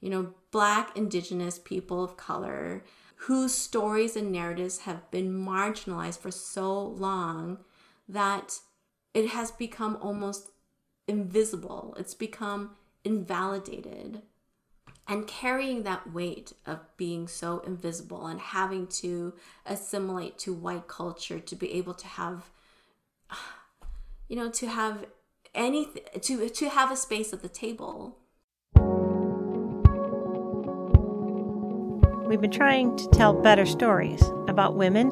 you know, Black, Indigenous people of color whose stories and narratives have been marginalized for so long that it has become almost invisible. It's become invalidated. And carrying that weight of being so invisible and having to assimilate to white culture to be able to have, you know, to have anything, to, to have a space at the table We've been trying to tell better stories about women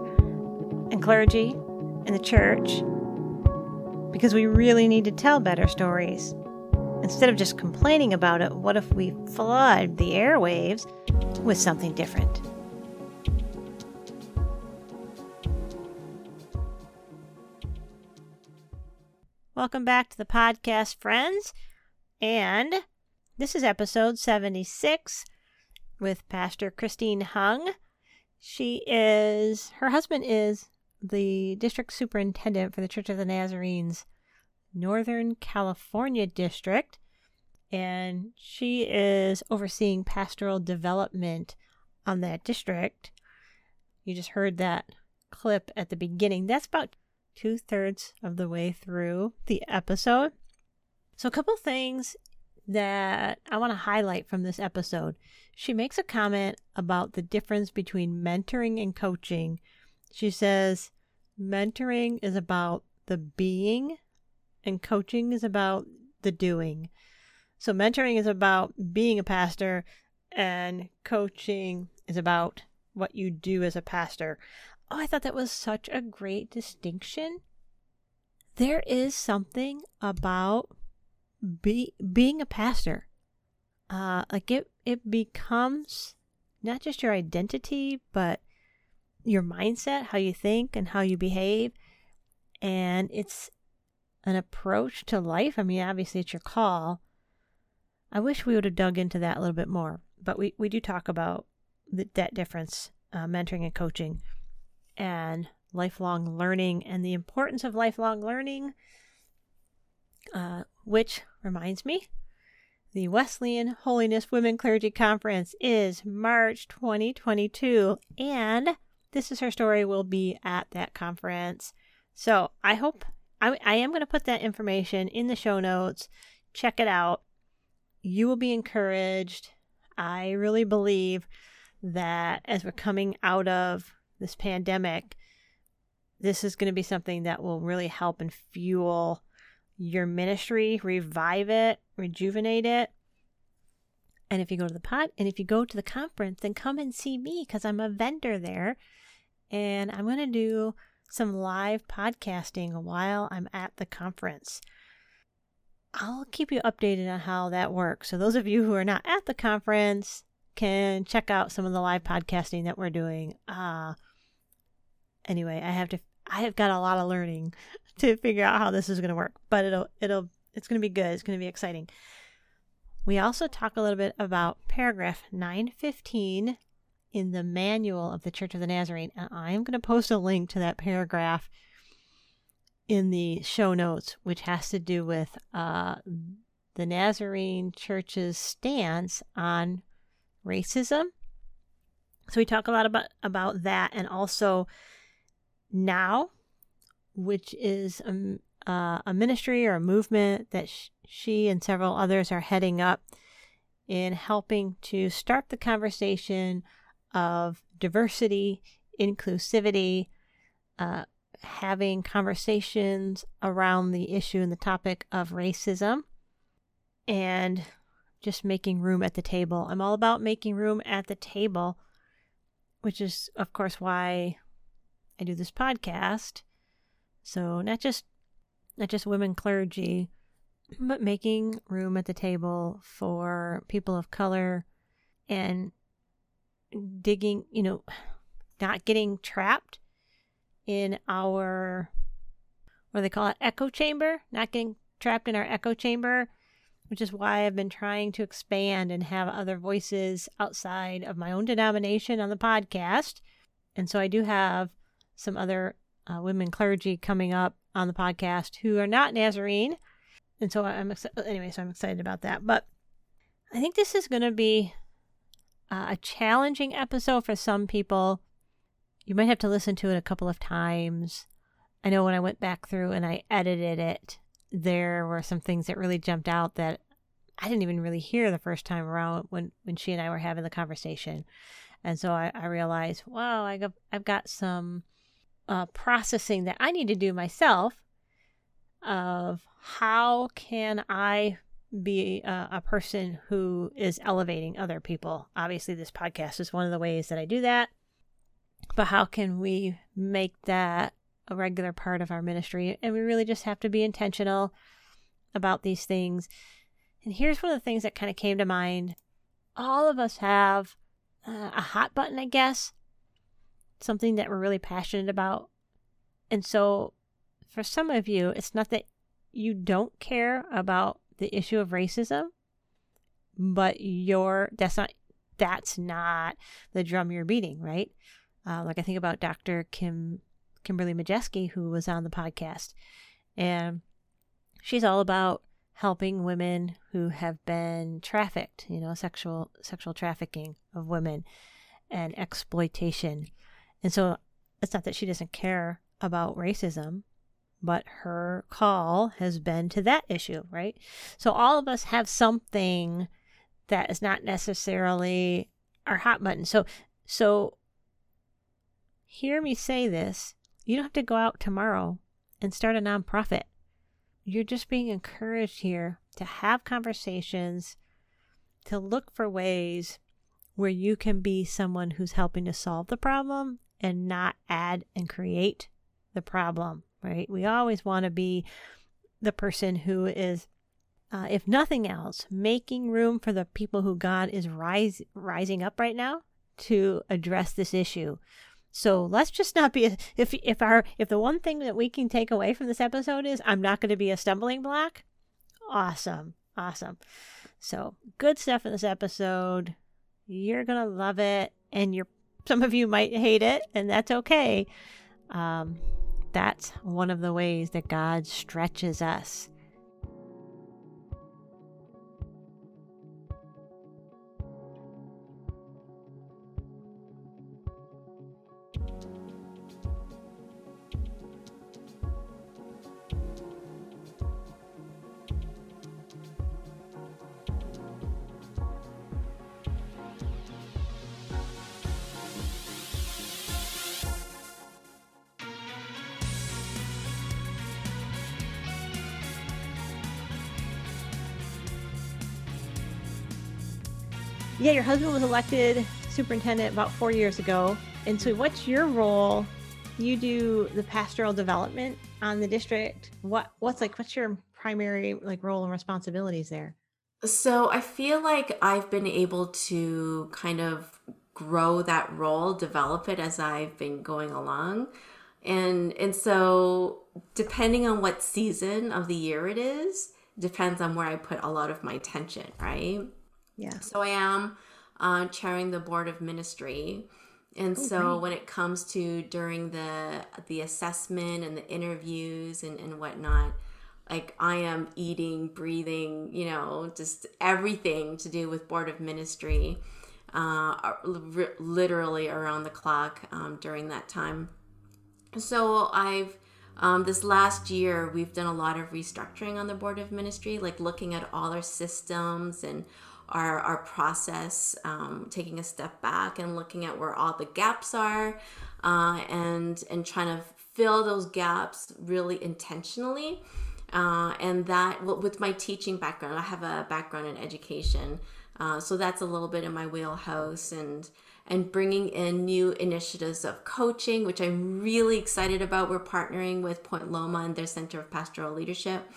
and clergy and the church because we really need to tell better stories. Instead of just complaining about it, what if we flood the airwaves with something different? Welcome back to the podcast, friends. And this is episode 76 with Pastor Christine Hung. She is, her husband is the district superintendent for the Church of the Nazarenes Northern California district, and she is overseeing pastoral development on that district. You just heard that clip at the beginning. That's about two thirds of the way through the episode. So, a couple things that I want to highlight from this episode. She makes a comment about the difference between mentoring and coaching. She says, mentoring is about the being, and coaching is about the doing. So, mentoring is about being a pastor, and coaching is about what you do as a pastor. Oh, I thought that was such a great distinction. There is something about be being a pastor uh like it it becomes not just your identity but your mindset how you think and how you behave. And it's an approach to life. I mean obviously it's your call. I wish we would have dug into that a little bit more but we, we do talk about the, that difference uh, mentoring and coaching and lifelong learning and the importance of lifelong learning uh, which reminds me, the Wesleyan Holiness Women Clergy Conference is March 2022, and this is her story will be at that conference. So I hope I, I am going to put that information in the show notes. Check it out. You will be encouraged. I really believe that as we're coming out of this pandemic, this is going to be something that will really help and fuel your ministry, revive it, rejuvenate it. And if you go to the pot and if you go to the conference, then come and see me because I'm a vendor there. And I'm going to do some live podcasting while I'm at the conference. I'll keep you updated on how that works. So, those of you who are not at the conference can check out some of the live podcasting that we're doing. Uh, anyway, I have to, I have got a lot of learning to figure out how this is going to work, but it'll it'll it's going to be good. It's going to be exciting. We also talk a little bit about paragraph 915 in the manual of the Church of the Nazarene, and I'm going to post a link to that paragraph in the show notes, which has to do with uh, the Nazarene Church's stance on racism. So we talk a lot about about that, and also now which is a, uh, a ministry or a movement that sh- she and several others are heading up in helping to start the conversation of diversity, inclusivity, uh, having conversations around the issue and the topic of racism, and just making room at the table. I'm all about making room at the table, which is, of course, why I do this podcast so not just not just women clergy, but making room at the table for people of color and digging, you know, not getting trapped in our what do they call it echo chamber, not getting trapped in our echo chamber, which is why I've been trying to expand and have other voices outside of my own denomination on the podcast. And so I do have some other uh, women clergy coming up on the podcast who are not Nazarene. And so I'm excited. Anyway, so I'm excited about that. But I think this is going to be uh, a challenging episode for some people. You might have to listen to it a couple of times. I know when I went back through and I edited it, there were some things that really jumped out that I didn't even really hear the first time around when, when she and I were having the conversation. And so I, I realized, wow, I got, I've got some uh, processing that I need to do myself of how can I be a, a, person who is elevating other people. Obviously, this podcast is one of the ways that I do that. But how can we make that a regular part of our ministry? And we really just have to be intentional about these things. And here's one of the things that kind of came to mind. All of us have uh, a hot button, I guess, something that we're really passionate about. And so for some of you, it's not that you don't care about the issue of racism, but you're that's not that's not the drum you're beating, right? Uh, like I think about Dr. Kim Kimberly Majeski, who was on the podcast, and she's all about helping women who have been trafficked, you know, sexual sexual trafficking of women and exploitation. And so it's not that she doesn't care about racism, but her call has been to that issue, right? So all of us have something that is not necessarily our hot button. So so hear me say this. You don't have to go out tomorrow and start a nonprofit. You're just being encouraged here to have conversations, to look for ways where you can be someone who's helping to solve the problem and not add and create the problem right? We always want to be the person who is, uh, if nothing else, making room for the people who God is rise, rising up right now to address this issue. So let's just not be if if our if the one thing that we can take away from this episode is I'm not going to be a stumbling block. Awesome. Awesome. So, good stuff in this episode. You're going to love it and you're some of you might hate it and that's okay. Um, that's one of the ways that God stretches us. Husband was elected superintendent about four years ago. And so, what's your role? You do the pastoral development on the district. What what's like? What's your primary like role and responsibilities there? So I feel like I've been able to kind of grow that role, develop it as I've been going along. And and so depending on what season of the year it is, depends on where I put a lot of my attention, right? Yeah. So I am uh, chairing the board of ministry. And oh, so great. when it comes to during the the assessment and the interviews and, and whatnot, like I am eating, breathing, you know, just everything to do with board of ministry, uh, literally around the clock um, during that time. So I've um, this last year we've done a lot of restructuring on the board of ministry, like looking at all our systems and our, our process, um, taking a step back and looking at where all the gaps are uh, and, and trying to fill those gaps really intentionally. Uh, and that with my teaching background, I have a background in education. Uh, so that's a little bit in my wheelhouse and and bringing in new initiatives of coaching, which I'm really excited about. We're partnering with Point Loma and their Center of Pastoral Leadership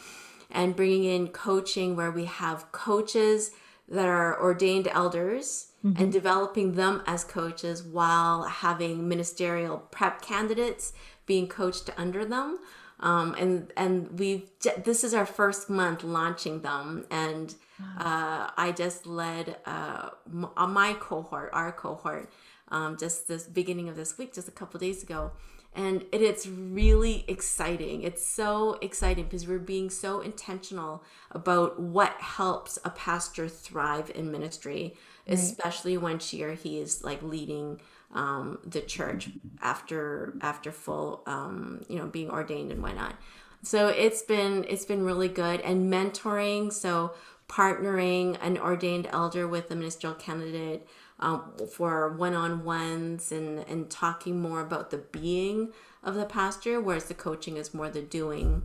and bringing in coaching where we have coaches that are ordained elders mm-hmm. and developing them as coaches while having ministerial prep candidates being coached under them. Um, and and we've this is our first month launching them, and uh, I just led uh, my cohort, our cohort, um, just this beginning of this week, just a couple days ago, and it, it's really exciting. It's so exciting because we're being so intentional about what helps a pastor thrive in ministry, right. especially when she or he is like leading um, the church after after full um, you know being ordained and whatnot. So it's been it's been really good and mentoring. So partnering an ordained elder with a ministerial candidate um, for one-on-ones and and talking more about the being of the pastor whereas the coaching is more the doing.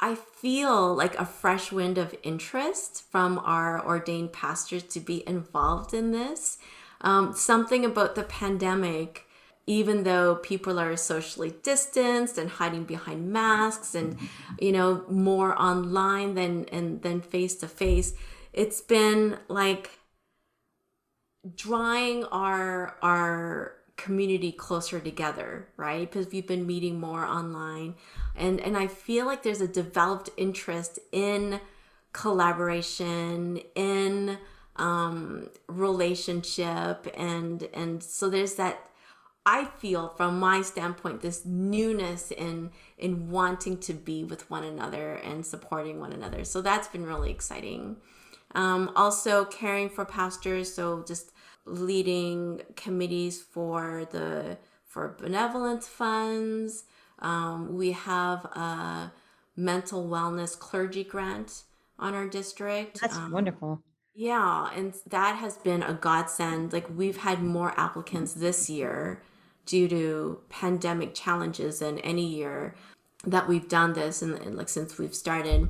I feel like a fresh wind of interest from our ordained pastors to be involved in this. Um, something about the pandemic even though people are socially distanced and hiding behind masks and you know more online than and than face to face it's been like drawing our our community closer together right? Because we've been meeting more online. And and i feel like there's a developed interest in collaboration in um relationship. And and so there's that i feel from my standpoint this newness in in wanting to be with one another and supporting one another. So that's been really exciting. Um, also caring for pastors, so just leading committees for the for benevolence funds. Um, we have a mental wellness clergy grant on our district. That's um, wonderful. Yeah, and that has been a godsend. Like we've had more applicants this year due to pandemic challenges than any year that we've done this and, and like since we've started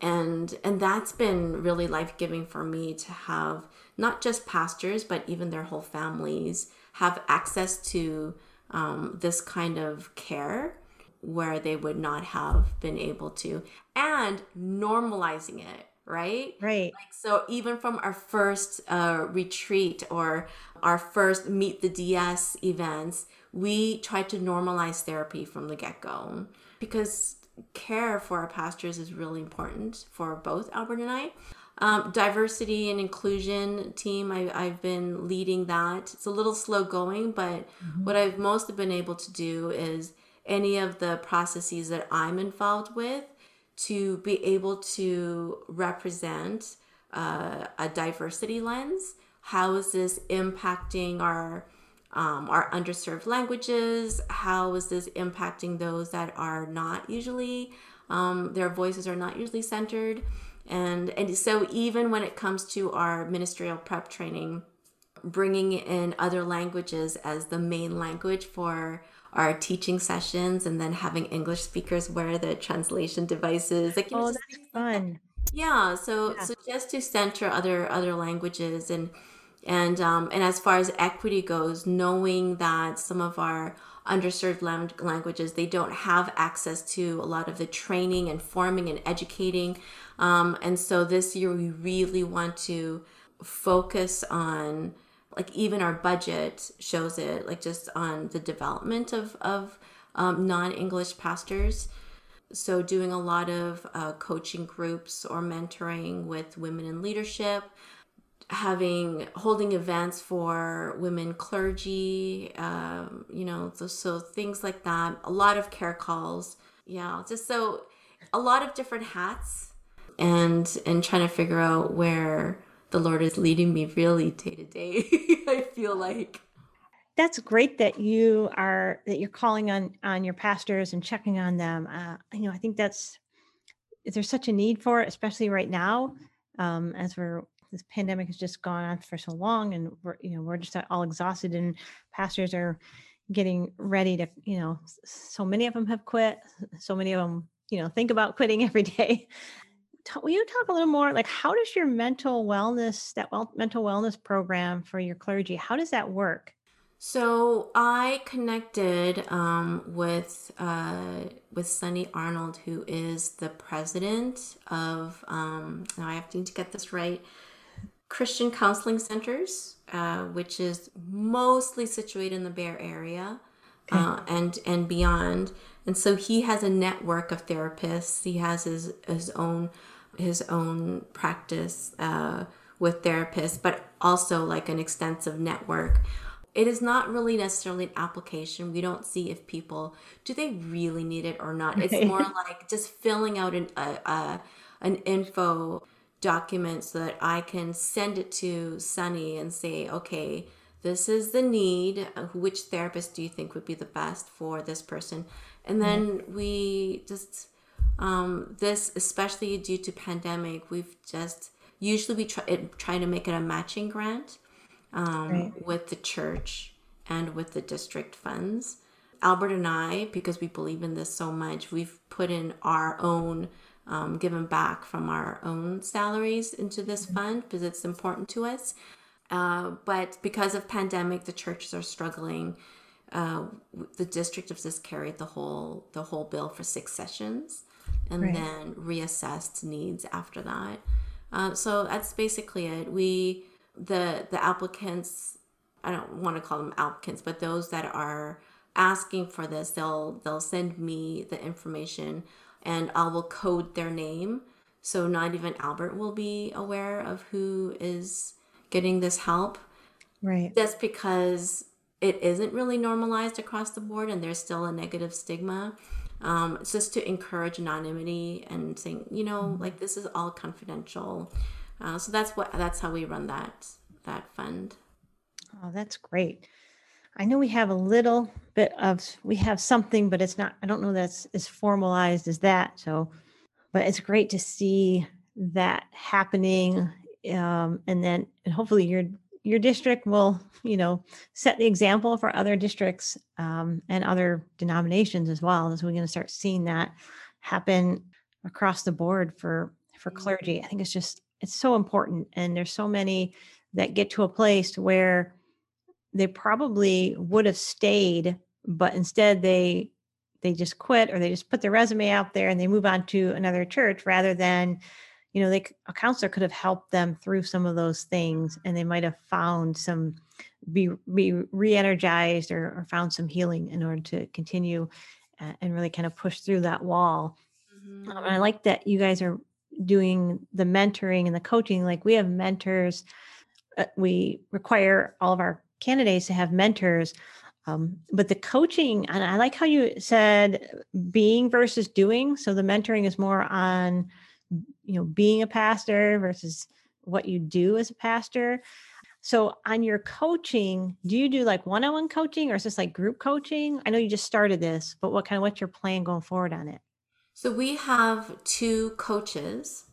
and and that's been really life-giving for me to have not just pastors but even their whole families have access to um, this kind of care where they would not have been able to and normalizing it right right like so even from our first uh, retreat or our first meet the ds events we tried to normalize therapy from the get-go because care for our pastors is really important for both Albert and I. Um, diversity and inclusion team, I, I've been leading that. It's a little slow going, but mm-hmm. what I've most been able to do is any of the processes that I'm involved with to be able to represent uh, a diversity lens. How is this impacting our um, our underserved languages? How is this impacting those that are not usually, um, their voices are not usually centered? And, and so, even when it comes to our ministerial prep training, bringing in other languages as the main language for our teaching sessions and then having English speakers wear the translation devices. Like, oh, that's fun. Yeah. So, yeah. so just to center other, other languages and, and um, and as far as equity goes, knowing that some of our underserved languages they don't have access to a lot of the training and forming and educating, um, and so this year we really want to focus on like even our budget shows it like just on the development of of um, non-english pastors. So doing a lot of uh, coaching groups or mentoring with women in leadership having holding events for women clergy um, you know so, so things like that. A lot of care calls. Yeah just so a lot of different hats and and trying to figure out where the lord is leading me really day to day i feel like. That's great that you are that you're calling on on your pastors and checking on them. Uh, you know i think that's there's such a need for it especially right now um, as we're this pandemic has just gone on for so long and we're you know we're just all exhausted and pastors are getting ready to you know so many of them have quit. So many of them you know think about quitting every day will you talk a little more like how does your mental wellness that well, mental wellness program for your clergy how does that work so I connected um, with uh, with Sunny Arnold, who is the president of. Um, now I have to get this right. Christian counseling centers, uh, which is mostly situated in the Bay Area okay. uh, and and beyond. And so he has a network of therapists. He has his his own his own practice uh, with therapists, but also like an extensive network. it is not really necessarily an application. We don't see if people do they really need it or not. It's more like just filling out an an info document so that I can send it to Sunny and say, okay, this is the need. Which therapist do you think would be the best for this person? And then we just um, this, especially due to pandemic, we've just usually we try try to make it a matching grant um, right. with the church and with the district funds. Albert and I, because we believe in this so much, we've put in our own, um, given back from our own salaries into this mm-hmm. fund because it's important to us. Uh, but because of pandemic, the churches are struggling. Uh, the district has just carried the whole the whole bill for six sessions, and right. then reassessed needs after that. Uh, so that's basically it. We the the applicants i don't want to call them applicants but those that are asking for this they'll they'll send me the information and i will code their name so not even albert will be aware of who is getting this help right just because it isn't really normalized across the board and there's still a negative stigma um, it's just to encourage anonymity and saying you know mm-hmm. like this is all confidential uh, so that's what that's how we run that that fund. Oh, that's great. I know we have a little bit of we have something, but it's not. I don't know that's as formalized as that. So, but it's great to see that happening, um, and then and hopefully your your district will you know set the example for other districts um, and other denominations as well as we're going to start seeing that happen across the board for for mm-hmm. clergy i think it's just it's so important and there's so many that get to a place where they probably would have stayed but instead they they just quit or they just put their resume out there and they move on to another church rather than you know they a counselor could have helped them through some of those things and they might have found some be be re-energized or, or found some healing in order to continue uh, and really kind of push through that wall mm-hmm. um, and i like that you guys are doing the mentoring and the coaching like we have mentors uh, we require all of our candidates to have mentors um, but the coaching and i like how you said being versus doing so the mentoring is more on you know being a pastor versus what you do as a pastor. So on your coaching do you do like one-on-one coaching or is this like group coaching? I know you just started this but what kind of what's your plan going forward on it? So we have two coaches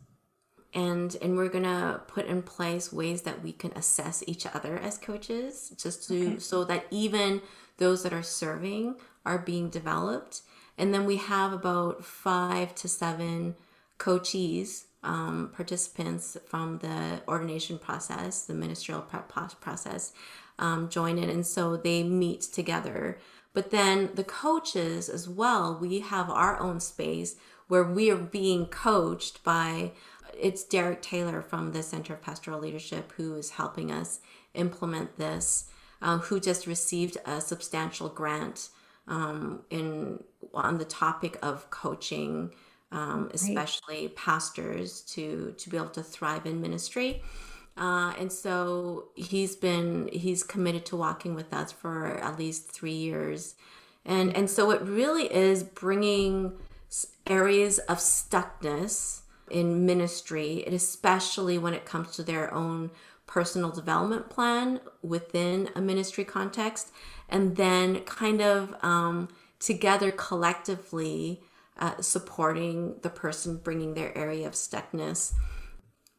and and we're gonna put in place ways that we can assess each other as coaches just to okay. so that even those that are serving are being developed. And then we have about five to seven coachees um, participants from the ordination process the ministerial prep process um, join in and so they meet together. But then the coaches as well we have our own space where we are being coached by it's Derek Taylor from the Center of Pastoral Leadership who is helping us implement this, uh, who just received a substantial grant um, in on the topic of coaching, um, especially right. pastors to to be able to thrive in ministry. Uh, and so he's been he's committed to walking with us for at least three years, and and so it really is bringing areas of stuckness in ministry, especially when it comes to their own personal development plan within a ministry context, and then kind of um, together collectively uh, supporting the person bringing their area of stuckness.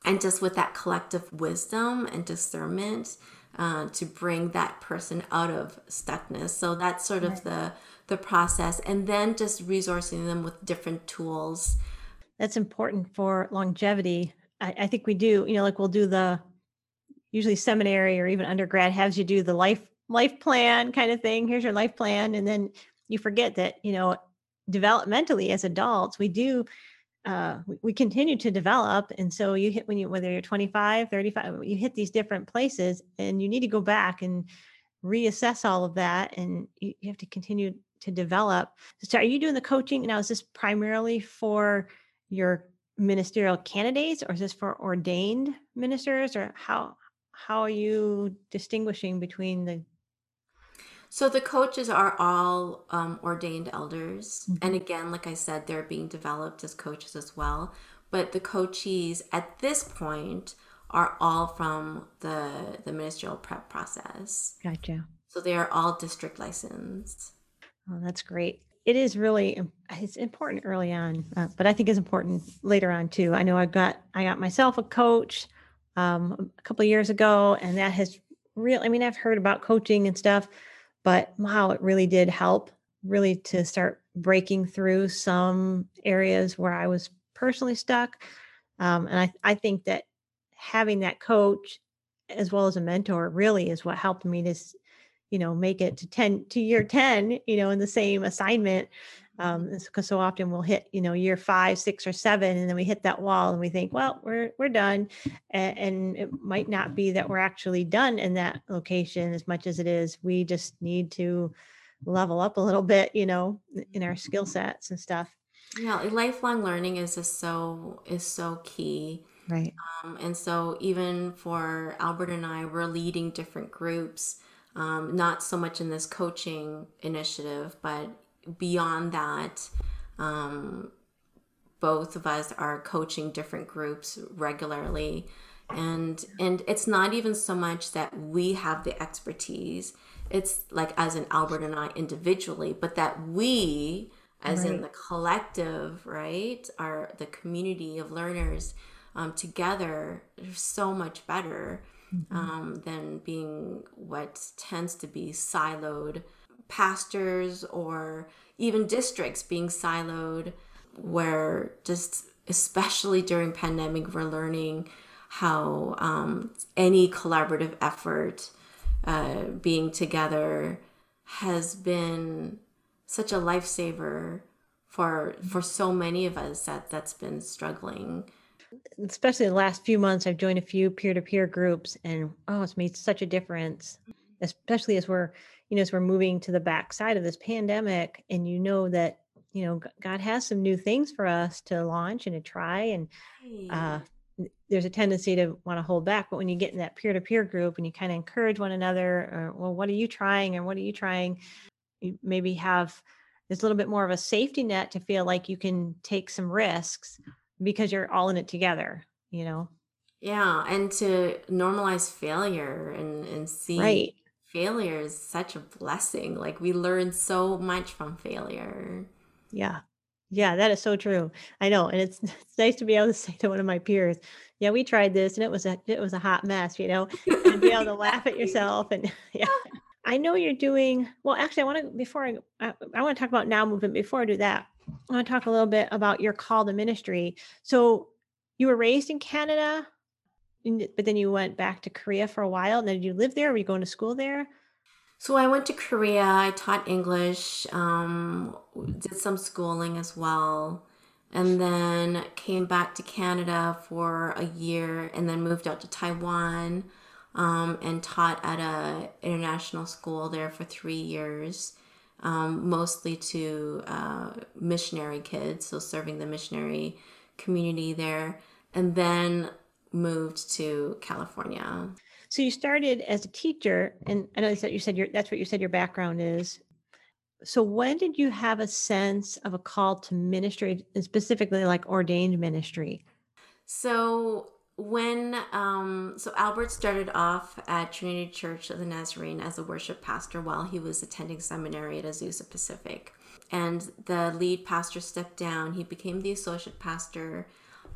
And just with that collective wisdom and discernment uh, to bring that person out of stuckness. So that's sort of the the process, and then just resourcing them with different tools that's important for longevity. I, I think we do, you know, like we'll do the usually seminary or even undergrad has you do the life life plan kind of thing. Here's your life plan. And then you forget that, you know, developmentally as adults, we do uh, we, continue to develop. And so you hit when you whether you're 25, 35, you hit these different places and you need to go back and reassess all of that and you, you have to continue to develop. So are you doing the coaching now? Is this primarily for your ministerial candidates or is this for ordained ministers or how how are you distinguishing between the So the coaches are all um, ordained elders. Mm-hmm. And again, like I said, they're being developed as coaches as well. But the coachees at this point are all from the the ministerial prep process. Gotcha. So they are all district licensed. Oh, that's great. It is really it's important early on, uh, but I think it's important later on too. I know I got I got myself a coach um, a couple years ago, and that has real. I mean, I've heard about coaching and stuff, but wow, it really did help really to start breaking through some areas where I was personally stuck. Um, and I, I think that having that coach as well as a mentor really is what helped me to you know make it to 10 to year 10 you know in the same assignment um because mm-hmm. so often we'll hit you know year five six or seven and then we hit that wall and we think well we're we're done and, and it might not be that we're actually done in that location as much as it is we just need to level up a little bit you know in our skill mm-hmm. sets and stuff yeah lifelong learning is just so is so key Right. Um, and so, even for Albert and I, we're leading different groups, um, not so much in this coaching initiative, but beyond that, um, both of us are coaching different groups regularly. And and it's not even so much that we have the expertise. It's like as in Albert and I individually, but that we, as right. in the collective, right, are the community of learners um, together so much better mm-hmm. um, than being what tends to be siloed pastors or even districts being siloed where just especially during pandemic we're learning how um, any collaborative effort uh, being together has been such a lifesaver for for so many of us that that's been struggling especially the last few months, I've joined a few peer-to-peer groups, and oh, it's made such a difference. Especially as we're, you know, as we're moving to the backside of this pandemic, and you know that you know God has some new things for us to launch and to try, and uh, there's a tendency to want to hold back. But when you get in that peer-to-peer group and you kind of encourage one another, or well, what are you trying, or what are you trying? You maybe have this little bit more of a safety net to feel like you can take some risks because you're all in it together, you know? Yeah. And to normalize failure and, and see right. Failure is such a blessing. Like we learn so much from failure. Yeah. Yeah, that is so true. I know, and it's, it's nice to be able to say to one of my peers, "Yeah, we tried this, and it was a it was a hot mess," you know, and be able to laugh at yourself. And yeah, I know you're doing well. Actually, I want to before I I, I want to talk about now movement. Before I do that, I want to talk a little bit about your call to ministry. So you were raised in Canada, but then you went back to Korea for a while. And then did you live there? Were you going to school there? So I went to Korea. I taught English, um, did some schooling as well, and then came back to Canada for a year, and then moved out to Taiwan um, and taught at a international school there for three years um, mostly to uh, missionary kids, so serving the missionary community there, and then moved to California. So you started as a teacher, and I know that you said your, that's what you said your background is. So when did you have a sense of a call to ministry, and specifically like ordained ministry? So when um so albert started off at trinity church of the nazarene as a worship pastor while he was attending seminary at azusa pacific and the lead pastor stepped down he became the associate pastor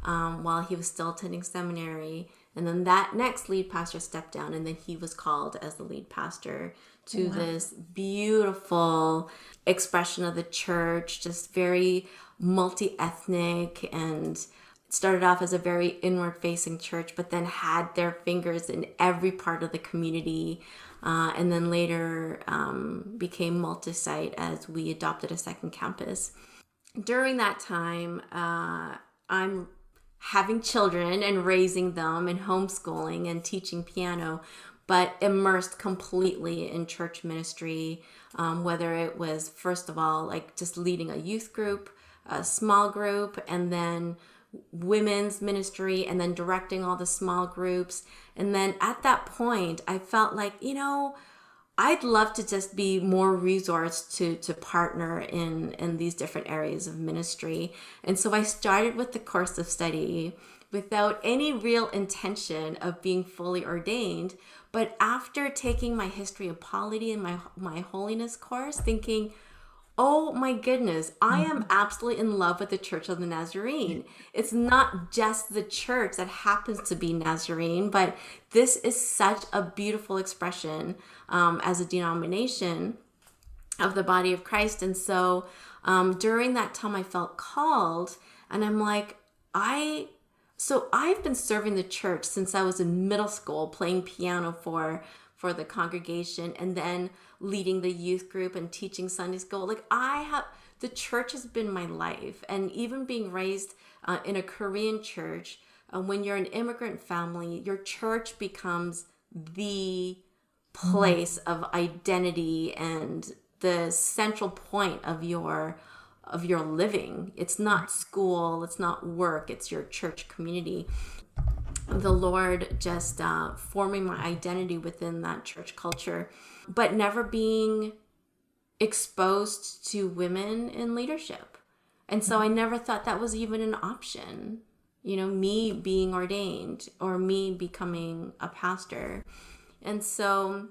um, while he was still attending seminary and then that next lead pastor stepped down and then he was called as the lead pastor to wow. this beautiful expression of the church just very multi-ethnic and started off as a very inward facing church, but then had their fingers in every part of the community. Uh, and then later um, became multi site as we adopted a second campus. During that time, uh, I'm having children and raising them and homeschooling and teaching piano, but immersed completely in church ministry, um, whether it was, first of all, like just leading a youth group, a small group, and then women's ministry and then directing all the small groups. And then at that point, I felt like, you know, I'd love to just be more resourced to to partner in in these different areas of ministry. And so I started with the course of study without any real intention of being fully ordained. But after taking my history of polity and my my holiness course, thinking, oh my goodness, I am mm-hmm. absolutely in love with the Church of the Nazarene. It's not just the church that happens to be Nazarene, but this is such a beautiful expression um, as a denomination of the body of Christ. And so um, during that time, I felt called, and I'm like, I. So I've been serving the church since I was in middle school, playing piano for for the congregation, and then leading the youth group and teaching Sunday school. Like I have, the church has been my life. And even being raised uh, in a Korean church, uh, when you're an immigrant family, your church becomes the place of identity and the central point of your of your living. It's not school, it's not work, it's your church community the Lord just uh, forming my identity within that church culture, but never being exposed to women in leadership. And so I never thought that was even an option, you know, me being ordained or me becoming a pastor. And so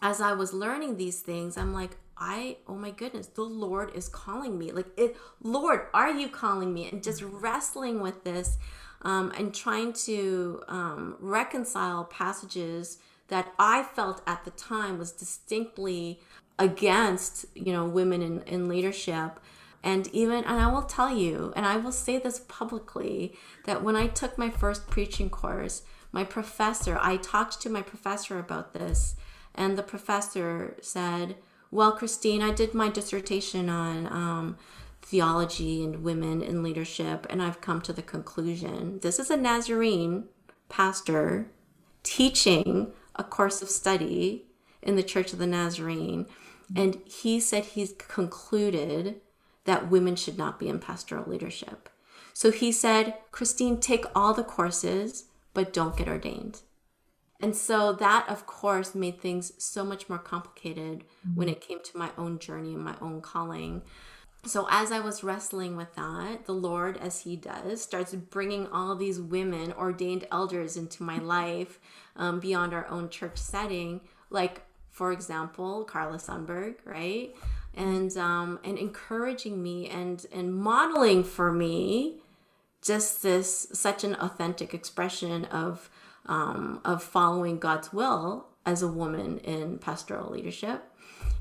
as I was learning these things, I'm like, I, oh my goodness, the Lord is calling me. Like, it, Lord, are you calling me? And just wrestling with this um, and trying to um, reconcile passages that I felt at the time was distinctly against, you know, women in, in leadership. And even, and I will tell you, and I will say this publicly, that when I took my first preaching course, my professor, I talked to my professor about this, and the professor said, Well, Christine, I did my dissertation on um, theology and women in leadership, and I've come to the conclusion this is a Nazarene pastor teaching a course of study in the Church of the Nazarene, and he said he's concluded that women should not be in pastoral leadership. So he said, Christine, take all the courses, but don't get ordained. And so that, of course, made things so much more complicated mm-hmm. when it came to my own journey and my own calling so as I was wrestling with that, the Lord, as He does, starts bringing all these women, ordained elders, into my life um, beyond our own church setting. Like, for example, Carla Sunberg, right? And um, and encouraging me and and modeling for me just this such an authentic expression of um, of following God's will as a woman in pastoral leadership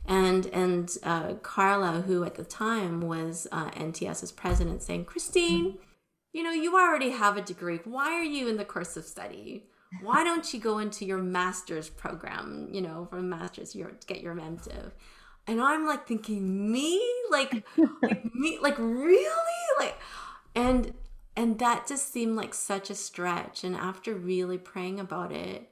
and and uh, Carla, who at the time was uh, NTS's president, saying, "Christine, you know, you already have a degree. Why are you in the course of study? Why don't you go into your master's program? You know, from master's, your get your MDiv." And I'm like thinking, me, like, like me, like really, like, and and that just seemed like such a stretch. And after really praying about it,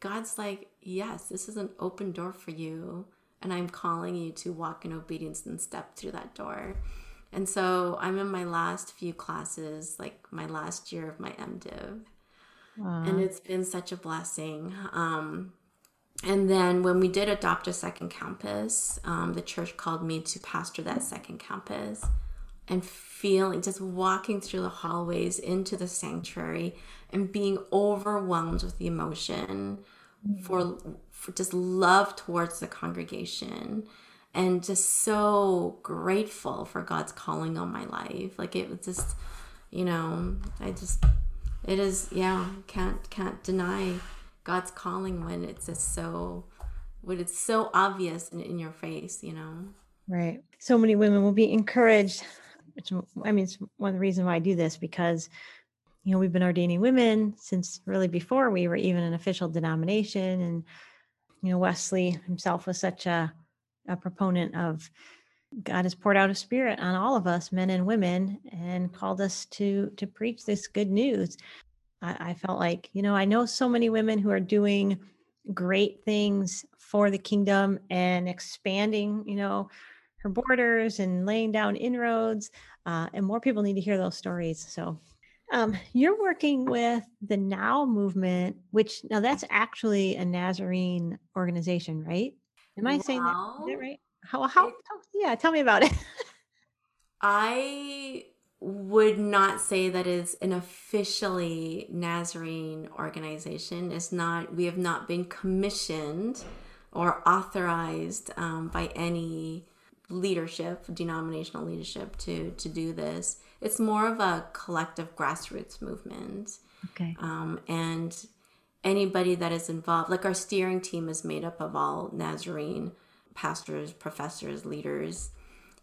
God's like, yes, this is an open door for you and I'm calling you to walk in obedience and step through that door. And so I'm in my last few classes, like my last year of my MDiv. Wow. And it's been such a blessing. Um, and then when we did adopt a second campus, um, the church called me to pastor that second campus and feeling just walking through the hallways into the sanctuary and being overwhelmed with the emotion for for just love towards the congregation and just so grateful for God's calling on my life. Like it was just, you know, I just it is yeah, can't can't deny God's calling when it's just so when it's so obvious in, in your face, you know. Right. So many women will be encouraged. Which I mean, it's one of the reasons why I do this because you know we've been ordaining women since really before we were even an official denomination and you know, Wesley himself was such a, a proponent of God has poured out a spirit on all of us, men and women, and called us to to preach this good news. I, I felt like, you know, I know so many women who are doing great things for the kingdom and expanding, you know, her borders and laying down inroads. Uh, and more people need to hear those stories. So um, you're working with the Now movement, which now that's actually a Nazarene organization, right? Am I saying that, that right? How, how, it, yeah, tell me about it. I would not say that is an officially Nazarene organization. It's not, we have not been commissioned or authorized um, by any leadership, denominational leadership, to, to do this. It's more of a collective grassroots movement. Okay. Um, and anybody that is involved, like our steering team is made up of all Nazarene pastors, professors, leaders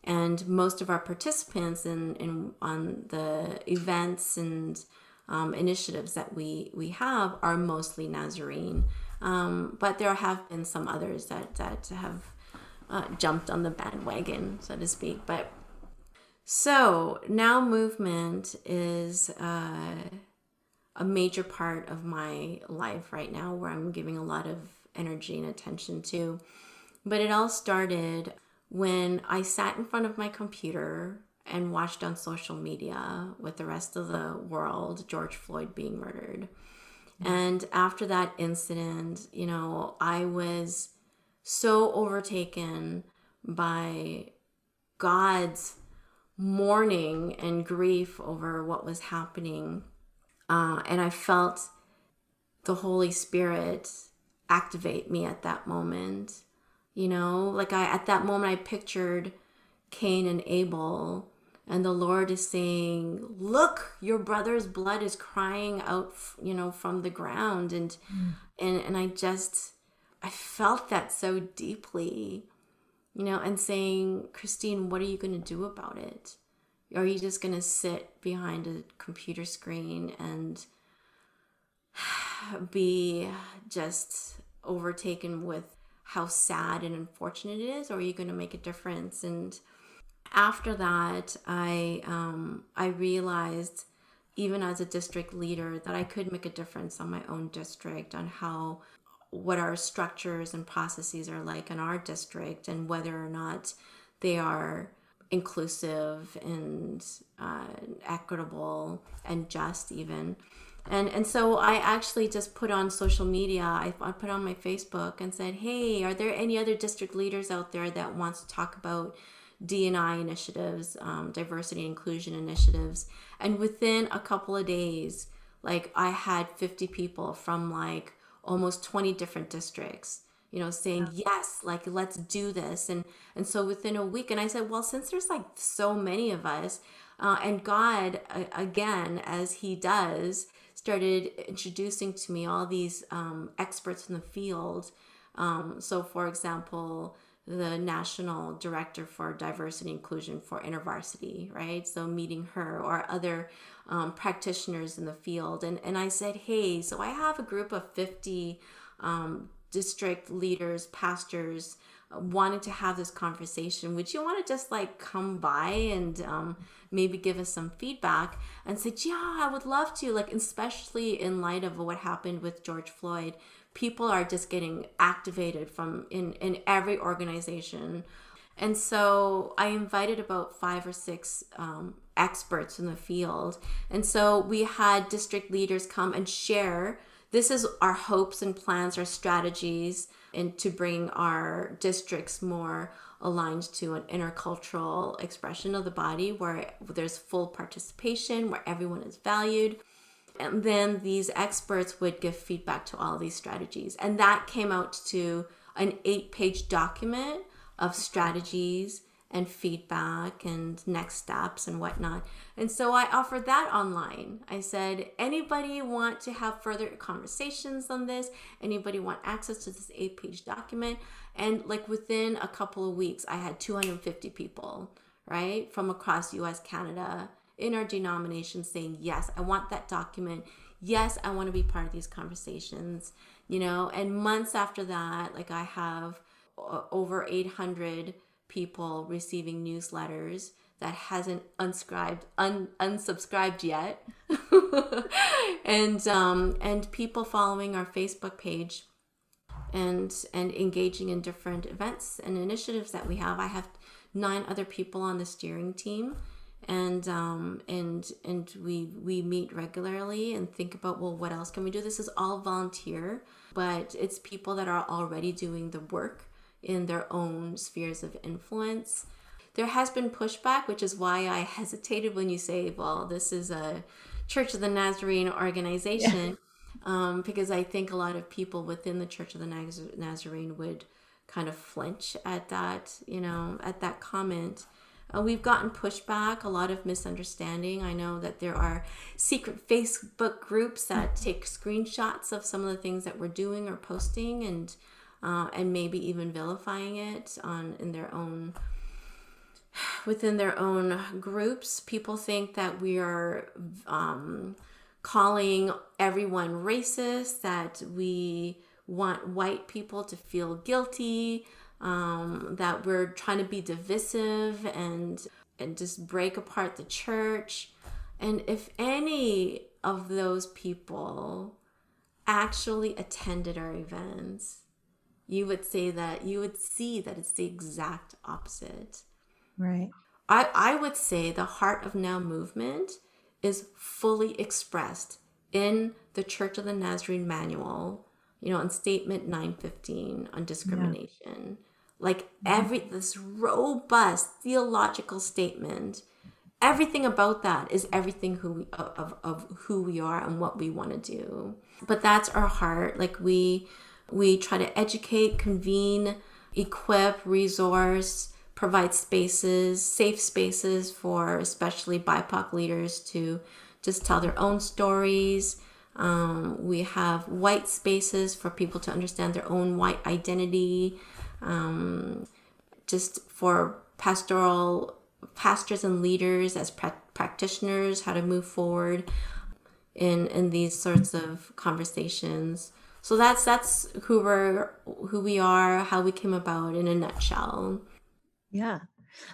and most of our participants in, in on the events and um, initiatives that we we have are mostly Nazarene, um, but there have been some others that that have uh, jumped on the bandwagon, so to speak. But so now movement is uh, a major part of my life right now, where I'm giving a lot of energy and attention to. But it all started when I sat in front of my computer and watched on social media with the rest of the world George Floyd being murdered. And after that incident, you know, I was so overtaken by God's mourning and grief over what was happening. Uh, and I felt the Holy Spirit activate me at that moment you know, like I at that moment I pictured Cain and Abel and the Lord is saying, "Look, your brother's blood is crying out, you know, from the ground." And mm. and and I just I felt that so deeply. You know, and saying, "Christine, what are you going to do about it? Are you just going to sit behind a computer screen and be just overtaken with how sad and unfortunate it is, or are you going to make a difference? And after that, I um, I realized, even as a district leader, that I could make a difference on my own district on how what our structures and processes are like in our district and whether or not they are inclusive and uh, equitable and just even and and so I actually just put on social media. I, I put on my Facebook and said, "Hey, are there any other district leaders out there that wants to talk about DNI initiatives, um, diversity inclusion initiatives?" And within a couple of days, like I had 50 people from like almost 20 different districts you know saying yes like let's do this and and so within a week and i said well since there's like so many of us uh, and god uh, again as he does started introducing to me all these um, experts in the field. Um, so, for example, the national director for diversity inclusion for InterVarsity, right? So meeting her or other um, practitioners in the field, and and I said, hey, so I have a group of fifty um, district leaders, pastors, uh, wanting to have this conversation. Would you want to just like come by and um, maybe give us some feedback and said, Yeah, I would love to. Like, especially in light of what happened with George Floyd, people are just getting activated from in, in every organization. And so I invited about five or six um, experts in the field. And so we had district leaders come and share this is our hopes and plans, our strategies, and to bring our districts more aligned to an intercultural expression of the body where there's full participation, where everyone is valued. And then these experts would give feedback to all these strategies. And that came out to an eight page document of strategies and feedback and next steps and whatnot. And so I offered that online. I said, anybody want to have further conversations on this? Anybody want access to this eight page document? And like within a couple of weeks, I had 250 people, right, from across US, Canada in our denomination saying, yes, I want that document. Yes, I want to be part of these conversations, you know. And months after that, like I have over 800 people receiving newsletters that hasn't unscribed un, unsubscribed yet. And um, and people following our facebook page and and engaging in different events and initiatives that we have. I have nine other people on the steering team and um, and and we we meet regularly and think about well what else can we do? This is all volunteer but it's people that are already doing the work in their own spheres of influence. There has been pushback, which is why I hesitated when you say, well, this is a Church of the Nazarene organization, yeah. um, because I think a lot of people within the Church of the Naz- Nazarene would kind of flinch at that, you know, at that comment. Uh, we've gotten pushback, a lot of misunderstanding. I know that there are secret Facebook groups that take screenshots of some of the things that we're doing or posting, and uh, and maybe even vilifying it on in their own within their own groups. People think that we are um, calling everyone racist, that we want white people to feel guilty, um, that we're trying to be divisive and and just break apart the church. And if any of those people actually attended our events, you would say that you would see that it's the exact opposite. Right. I, I would say the Heart of Now movement is fully expressed in the Church of the Nazarene Manual, you know, on Statement 915 on discrimination. Yeah. Like mm-hmm. every this robust theological statement, everything about that is everything who we of, of who we are and what we want to do. But that's our heart. Like we we try to educate, convene, equip, resource, provide spaces, safe spaces for especially BIPOC leaders to just tell their own stories. Um, we have white spaces for people to understand their own white identity, um, just for pastoral pastors and leaders as pra- practitioners, how to move forward in in these sorts of conversations. So that's that's who we're who we are, how we came about in a nutshell. Yeah.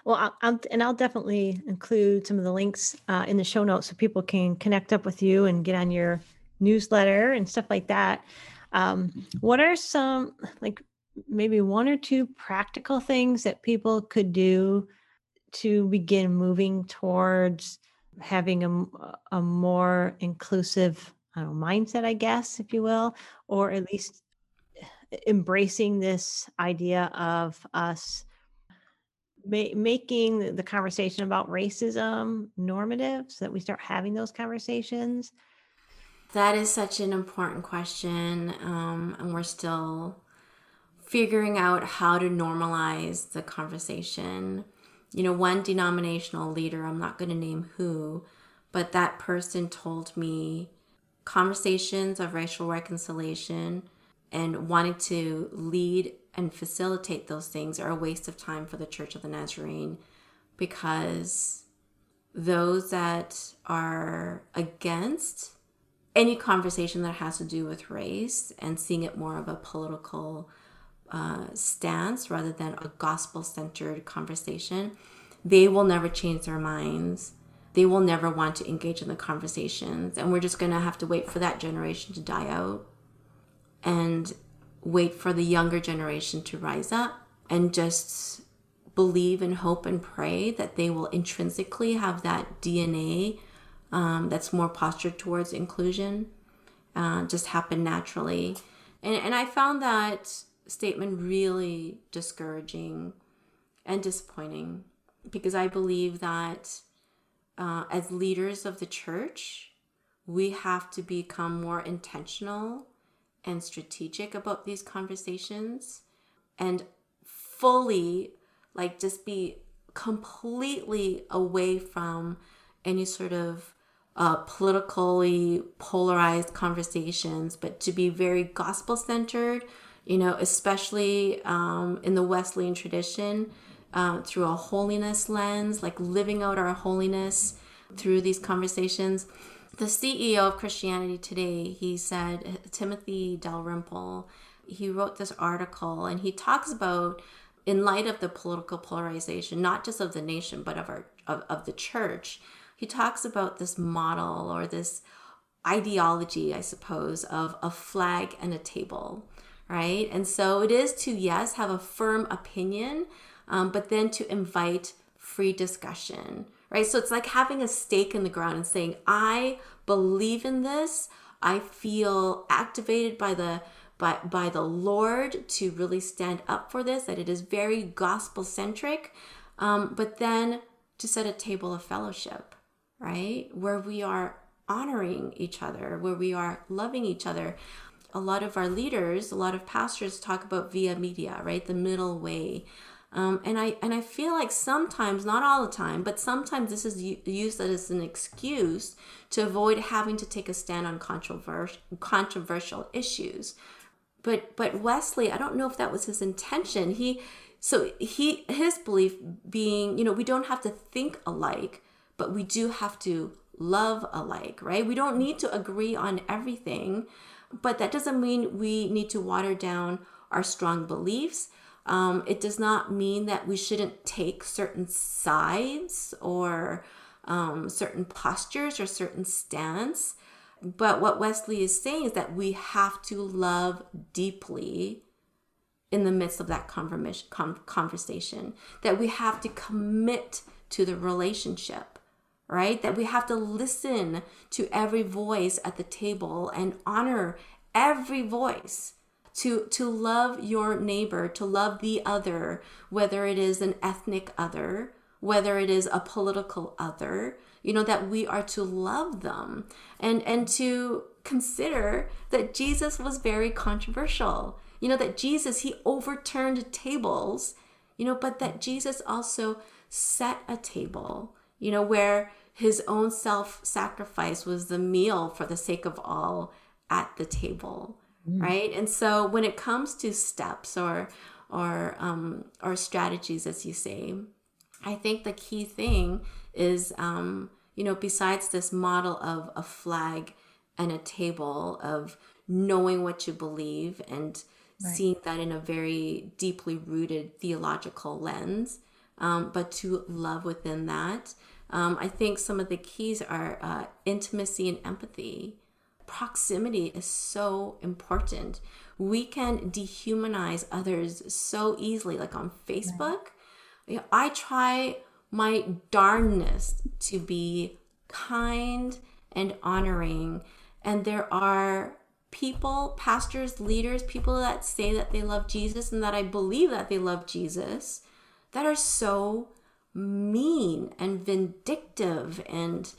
Well, I'll, I'll, and I'll definitely include some of the links uh, in the show notes so people can connect up with you and get on your newsletter and stuff like that. Um, what are some like maybe one or two practical things that people could do to begin moving towards having a, a more inclusive know, mindset, I guess, if you will, or at least embracing this idea of us ma- making the conversation about racism normative so that we start having those conversations? That is such an important question. Um, and we're still figuring out how to normalize the conversation. You know, one denominational leader, I'm not going to name who, but that person told me conversations of racial reconciliation and wanting to lead and facilitate those things are a waste of time for the Church of the Nazarene because those that are against any conversation that has to do with race and seeing it more of a political uh, stance rather than a gospel centered conversation, they will never change their minds. They will never want to engage in the conversations. And we're just going to have to wait for that generation to die out and wait for the younger generation to rise up and just believe and hope and pray that they will intrinsically have that DNA um, that's more postured towards inclusion uh, just happen naturally. And, and I found that statement really discouraging and disappointing because I believe that uh, as leaders of the church, we have to become more intentional and strategic about these conversations and fully, like, just be completely away from any sort of uh, politically polarized conversations, but to be very gospel centered, you know, especially um, in the Wesleyan tradition, um, through a holiness lens, like living out our holiness through these conversations. The CEO of Christianity Today, he said, Timothy Dalrymple, he wrote this article and he talks about in light of the political polarization, not just of the nation, but of our of, of the church, he talks about this model or this ideology, I suppose, of a flag and a table, right? And so it is to, yes, have a firm opinion, um, but then to invite free discussion, right? So it's like having a stake in the ground and saying, I believe in this. I feel activated by the by, by the Lord to really stand up for this, that it is very gospel centric, um, but then to set a table of fellowship, right? Where we are honoring each other, where we are loving each other. A lot of our leaders, a lot of pastors talk about via media, right? The middle way. Um, and I and I feel like sometimes, not all the time, but sometimes this is used as an excuse to avoid having to take a stand on controversial controversial issues. But but Wesley, I don't know if that was his intention. He so he his belief being, you know, we don't have to think alike, but we do have to love alike, right? We don't need to agree on everything, but that doesn't mean we need to water down our strong beliefs um, it does not mean that we shouldn't take certain sides or um, certain postures or certain stance. But what Wesley is saying is that we have to love deeply in the midst of that conversation, that we have to commit to the relationship, right? That we have to listen to every voice at the table and honor every voice to to love your neighbor to love the other whether it is an ethnic other whether it is a political other you know that we are to love them and and to consider that Jesus was very controversial. You know that Jesus he overturned tables you know but that Jesus also set a table you know where his own self sacrifice was the meal for the sake of all at the table mm. right? And so when it comes to steps or or um, or strategies, as you say, I think the key thing is um, you know besides this model of a flag and a table of knowing what you believe and right. seeing that in a very deeply rooted theological lens, um, but to love within that. Um, I think some of the keys are uh, intimacy and empathy proximity is so important. We can dehumanize others so easily, like on Facebook. You know, I try my darnest to be kind and honoring, and there are people, pastors, leaders, people that say that they love Jesus and that I believe that they love Jesus that are so mean and vindictive and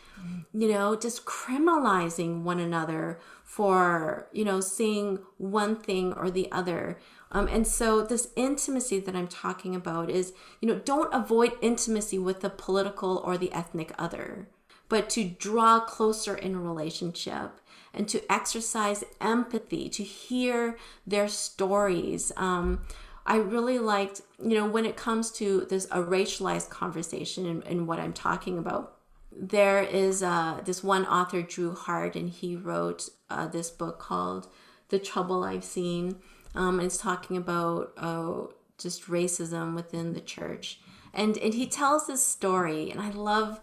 you know just criminalizing one another for you know saying one thing or the other. Um, and so this intimacy that i'm talking about is you know don't avoid intimacy with the political or the ethnic other but to draw closer in relationship and to exercise empathy to hear their stories um, I really liked, you know, when it comes to this a racialized conversation and, and what I'm talking about. There is uh, this one author, Drew Hart, and he wrote uh, this book called "The Trouble I've Seen." Um, and it's talking about uh, just racism within the church, and and he tells this story, and I love.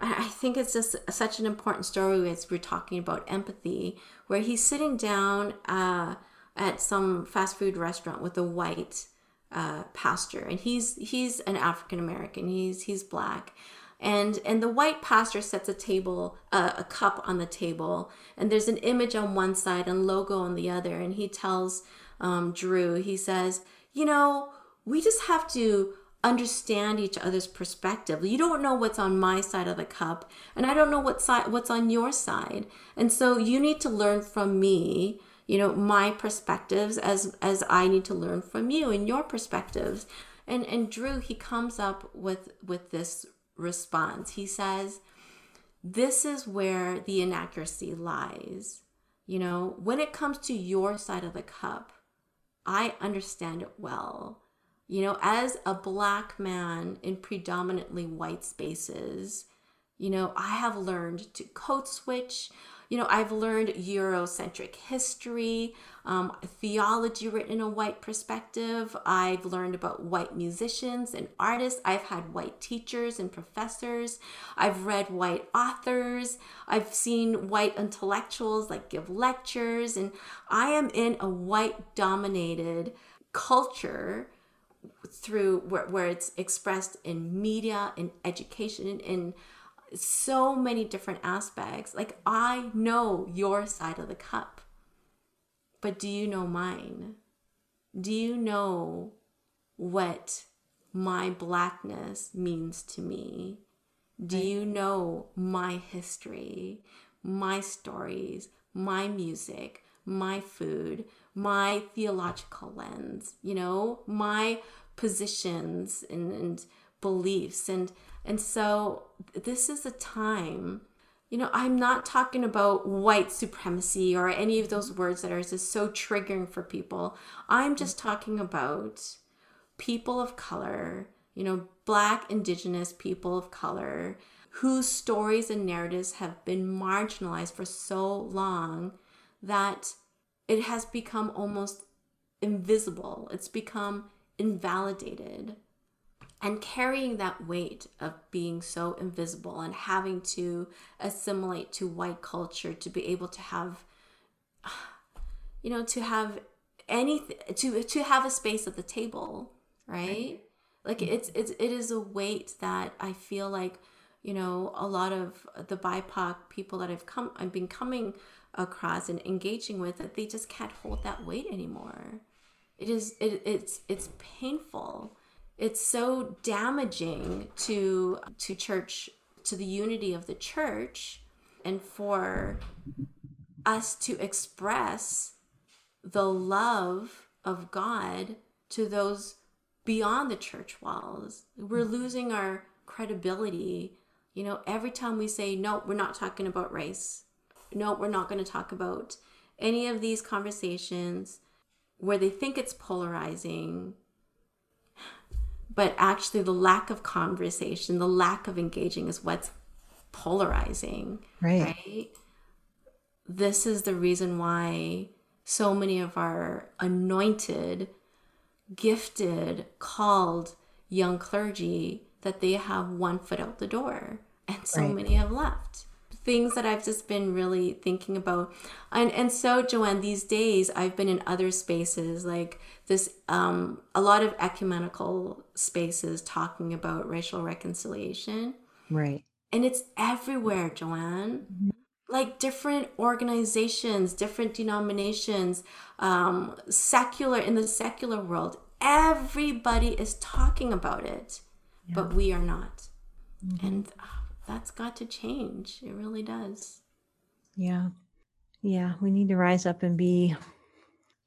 I think it's just such an important story as we're talking about empathy, where he's sitting down uh, at some fast food restaurant with a white uh, pastor, and he's he's an African American. He's he's black, and and the white pastor sets a table uh, a cup on the table, and there's an image on one side and logo on the other, and he tells um, Drew, he says, you know, we just have to understand each other's perspective. You don't know what's on my side of the cup, and I don't know what side what's on your side. And so you need to learn from me you know my perspectives as as i need to learn from you and your perspectives. And and drew he comes up with with this response. He says this is where the inaccuracy lies. You know when it comes to your side of the cup i understand it well. You know as a black man in predominantly white spaces you know i have learned to code switch you know, I've learned Eurocentric history, um, theology written in a white perspective. I've learned about white musicians and artists. I've had white teachers and professors. I've read white authors. I've seen white intellectuals like give lectures. And I am in a white dominated culture through where, where it's expressed in media in education in so many different aspects. Like, I know your side of the cup. but do you know mine? Do you know what my blackness means to me? Do you know my history, my stories, my music, my food, my theological lens, you know, my positions and, and beliefs. And and so this is a time you know i'm not talking about white supremacy or any of those words that are just so triggering for people. I'm just talking about people of color you know black indigenous people of color whose stories and narratives have been marginalized for so long that it has become almost invisible. It's become invalidated and carrying that weight of being so invisible and having to assimilate to white culture to be able to have you know to have anything to to have a space at the table right? Like mm-hmm. it's it's it is a weight that i feel like you know a lot of the bipoc people that i've come i've been coming across and engaging with that they just can't hold that weight anymore. It is it, it's it's painful it's so damaging to to church to the unity of the church and for us to express the love of God to those beyond the church walls. We're losing our credibility. You know, every time we say, no, we're not talking about race. No, we're not going to talk about any of these conversations where they think it's polarizing but actually the lack of conversation the lack of engaging is what's polarizing right, right? this is the reason why so many of our anointed gifted called young clergy that they have one foot out the door and so right. many have left things that I've just been really thinking about. And and so Joanne, these days I've been in other spaces like this um a lot of ecumenical spaces talking about racial reconciliation. Right. And it's everywhere, Joanne. Mm-hmm. Like different organizations, different denominations, um, secular in the secular world, everybody is talking about it, yeah. but we are not. Mm-hmm. And that's got to change. It really does. Yeah. Yeah. We need to rise up and be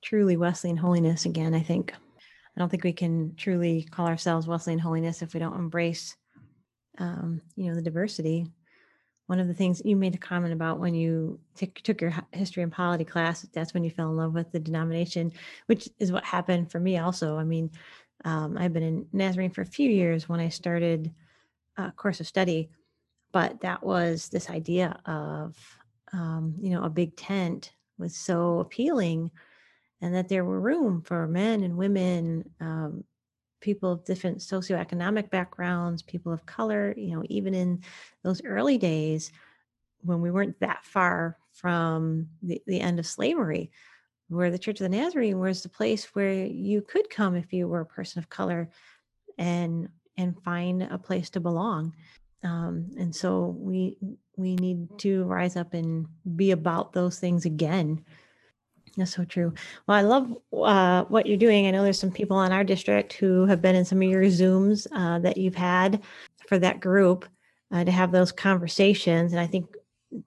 truly Wesleyan holiness again, I think. I don't think we can truly call ourselves Wesleyan holiness if we don't embrace, um, you know, the diversity. One of the things you made a comment about when you t- took your history and polity class, that's when you fell in love with the denomination, which is what happened for me also. I mean, um, I've been in Nazarene for a few years when I started a course of study but that was this idea of um, you know a big tent was so appealing and that there were room for men and women um, people of different socioeconomic backgrounds people of color you know even in those early days when we weren't that far from the, the end of slavery where the church of the nazarene was the place where you could come if you were a person of color and and find a place to belong um, and so we we need to rise up and be about those things again. That's so true. Well i love uh, what you're doing. I know there's some people in our district who have been in some of your zooms uh, that you've had for that group uh, to have those conversations. And i think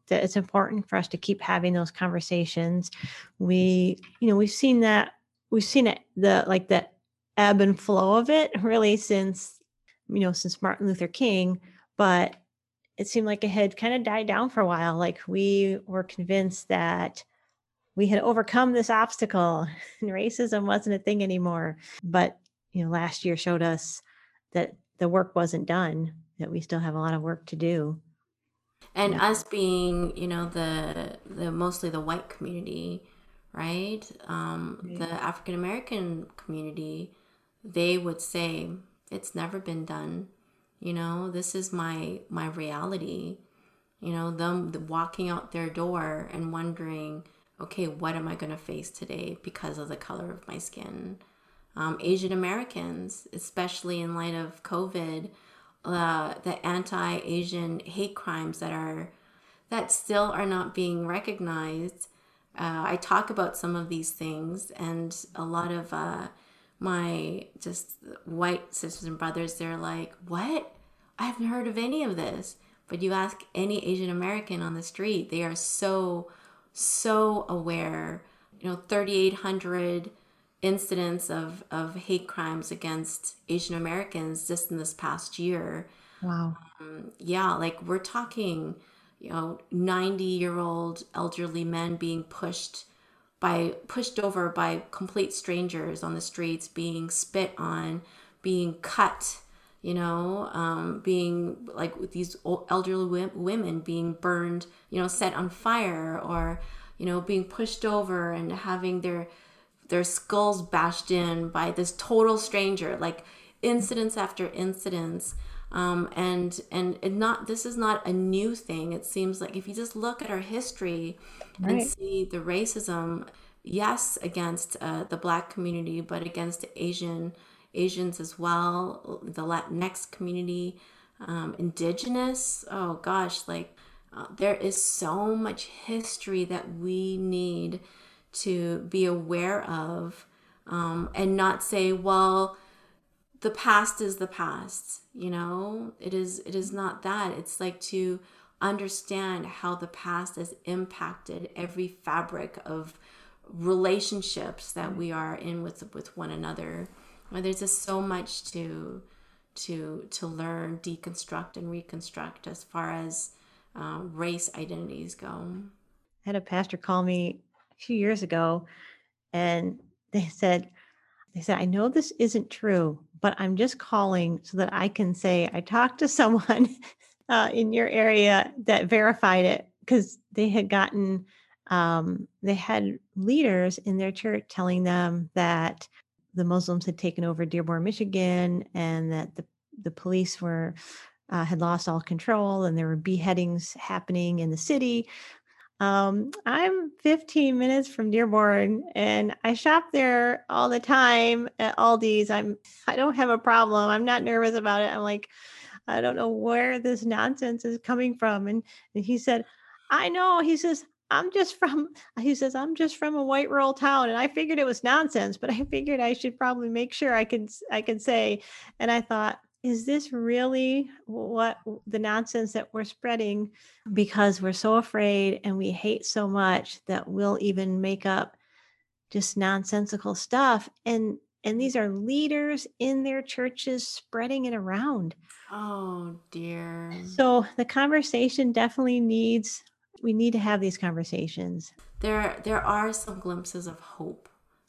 that it's important for us to keep having those conversations. We you know we've seen that we've seen it the like the ebb and flow of it really since you know since martin luther king but it seemed like it had kind of died down for a while. Like we were convinced that we had overcome this obstacle and racism wasn't a thing anymore. But, you know, last year showed us that the work wasn't done, that we still have a lot of work to do. And yeah. us being, you know, the the mostly the white community, right? Um, right. The African American community, they would say it's never been done you know this is my my reality. You know them walking out their door and wondering okay what am i going to face today because of the color of my skin? Um, asian americans especially in light of covid uh, the anti-asian hate crimes that are that still are not being recognized. Uh, I talk about some of these things, and a lot of uh, my just white sisters and brothers, they're like, "What? I haven't heard of any of this." But you ask any Asian American on the street, they are so, so aware. You know, 3,800 incidents of, of hate crimes against Asian Americans just in this past year. Wow. Um, yeah, like we're talking, you know, 90 year old elderly men being pushed by pushed over by complete strangers on the streets, being spit on, being cut, you know, um, being like with these elderly women being burned, you know, set on fire or, you know, being pushed over and having their their skulls bashed in by this total stranger, like incidents after incidents. Um, and and it not this is not a new thing. It seems like if you just look at our history right. and see the racism, yes, against uh, the Black community, but against Asian Asians as well, the Latinx community, um, Indigenous. Oh gosh, like uh, there is so much history that we need to be aware of, um, and not say, well the past is the past you know? It is it is not that. It's like to understand how the past has impacted every fabric of relationships that we are in with with one another. There's just so much to to to learn deconstruct and reconstruct as far as uh, race identities go. I had a pastor call me a few years ago and they said they said i know this isn't true but I'm just calling so that I can say I talked to someone uh, in your area that verified it because they had gotten, um, they had leaders in their church telling them that the Muslims had taken over Dearborn, Michigan, and that the the police were uh, had lost all control, and there were beheadings happening in the city. Um, I'm 15 minutes from Dearborn and I shop there all the time at Aldi's. I'm I don't have a problem. I'm not nervous about it. I'm like, I don't know where this nonsense is coming from. And, and he said, I know. He says, I'm just from he says, I'm just from a white rural town. And I figured it was nonsense, but I figured I should probably make sure I could I could say. And I thought, is this really what the nonsense that we're spreading because we're so afraid and we hate so much that we'll even make up just nonsensical stuff and and these are leaders in their churches spreading it around? Oh dear. So the conversation definitely needs we need to have these conversations. There there are some glimpses of hope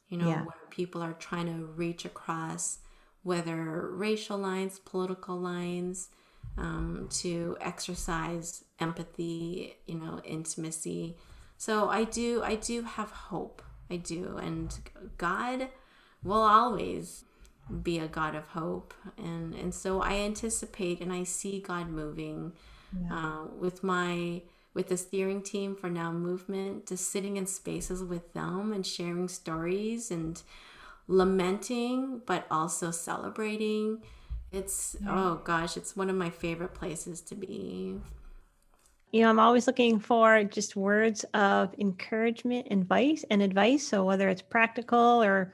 you know yeah. where people are trying to reach across whether racial lines, political lines, um, to exercise empathy, you know, intimacy. So I do, I do have hope. I do, and God will always be a God of hope, and and so I anticipate and I see God moving yeah. uh, with my with the steering team for Now Movement, just sitting in spaces with them and sharing stories and lamenting but also celebrating. It's oh gosh, it's one of my favorite places to be. You know, I'm always looking for just words of encouragement, advice, and advice. So whether it's practical or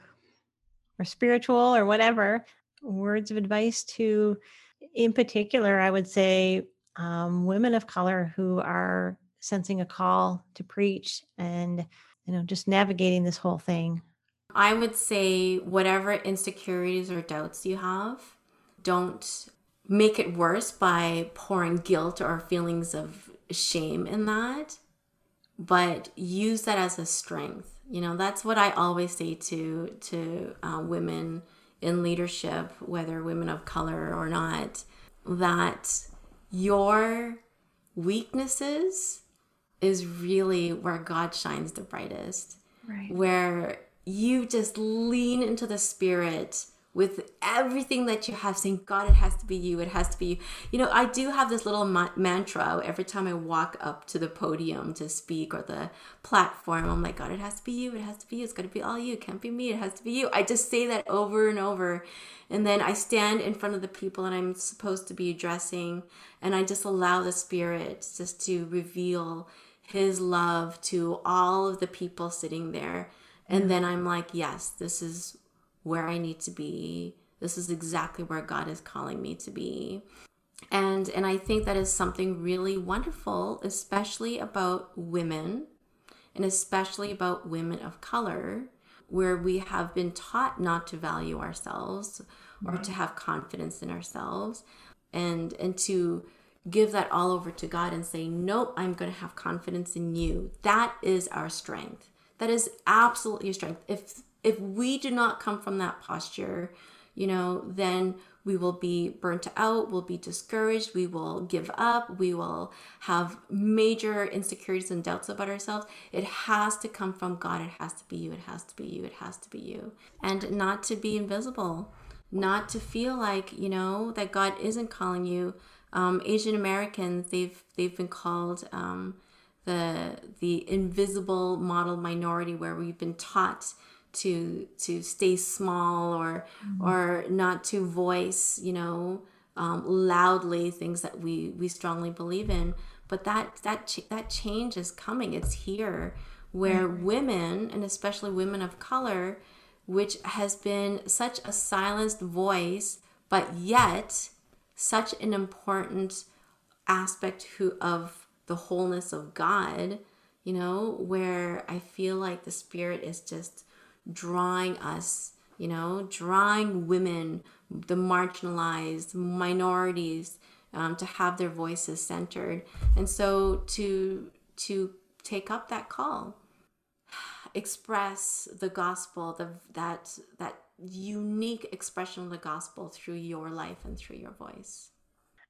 or spiritual or whatever, words of advice to, in particular, I would say um, women of color who are sensing a call to preach and you know just navigating this whole thing I would say whatever insecurities or doubts you have, don't make it worse by pouring guilt or feelings of shame in that, but use that as a strength. You know, that's what I always say to to uh, women in leadership, whether women of color or not, that your weaknesses is really where God shines the brightest. Right. Where you just lean into the spirit with everything that you have saying god it has to be you it has to be you. You know i do have this little ma- mantra every time i walk up to the podium to speak or the platform. I'm like god it has to be you it has to be you it's got to be all you it can't be me it has to be you. I just say that over and over and then i stand in front of the people that i'm supposed to be addressing and i just allow the spirit just to reveal his love to all of the people sitting there. And then I'm like, yes, this is where I need to be. This is exactly where God is calling me to be. And and I think that is something really wonderful, especially about women and especially about women of color where we have been taught not to value ourselves or to have confidence in ourselves and and to give that all over to God and say, Nope, I'm going to have confidence in you. That is our strength. That is absolutely a strength. If if we do not come from that posture, you know, then we will be burnt out, we'll be discouraged, we will give up, we will have major insecurities and doubts about ourselves. It has to come from God. It has to be you. It has to be you. It has to be you. And not to be invisible, not to feel like, you know, that God isn't calling you um, Asian Americans, they've they've been called um, the the invisible model minority, where we've been taught to to stay small or mm-hmm. or not to voice, you know, um, loudly things that we we strongly believe in. But that that ch- that change is coming. It's here, where mm-hmm. women and especially women of color, which has been such a silenced voice, but yet such an important aspect who of the wholeness of God, you know, where I feel like the spirit is just drawing us, you know, drawing women, the marginalized, minorities, um, to have their voices centered, and so to to take up that call, express the gospel, the that that unique expression of the gospel through your life and through your voice.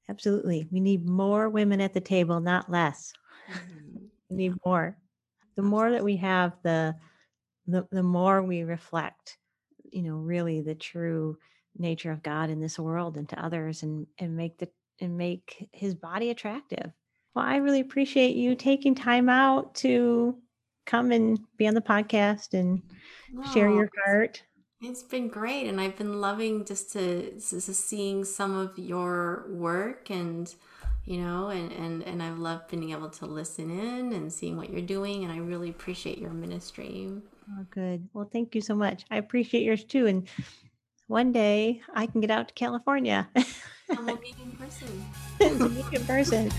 Absolutely. We need more women at the table, not less. Mm-hmm. We need more. The more that we have, the, the the more we reflect, you know, really the true nature of God in this world and to others and and make the and make his body attractive. Well, I really appreciate you taking time out to come and be on the podcast and oh, share your heart. It's been great, and I've been loving just to, just seeing some of your work, and you know, and and and I've loved being able to listen in and seeing what you're doing, and I really appreciate your ministry. Oh, good. Well, thank you so much. I appreciate yours too, and one day I can get out to California. and we'll meet in person. meet in person.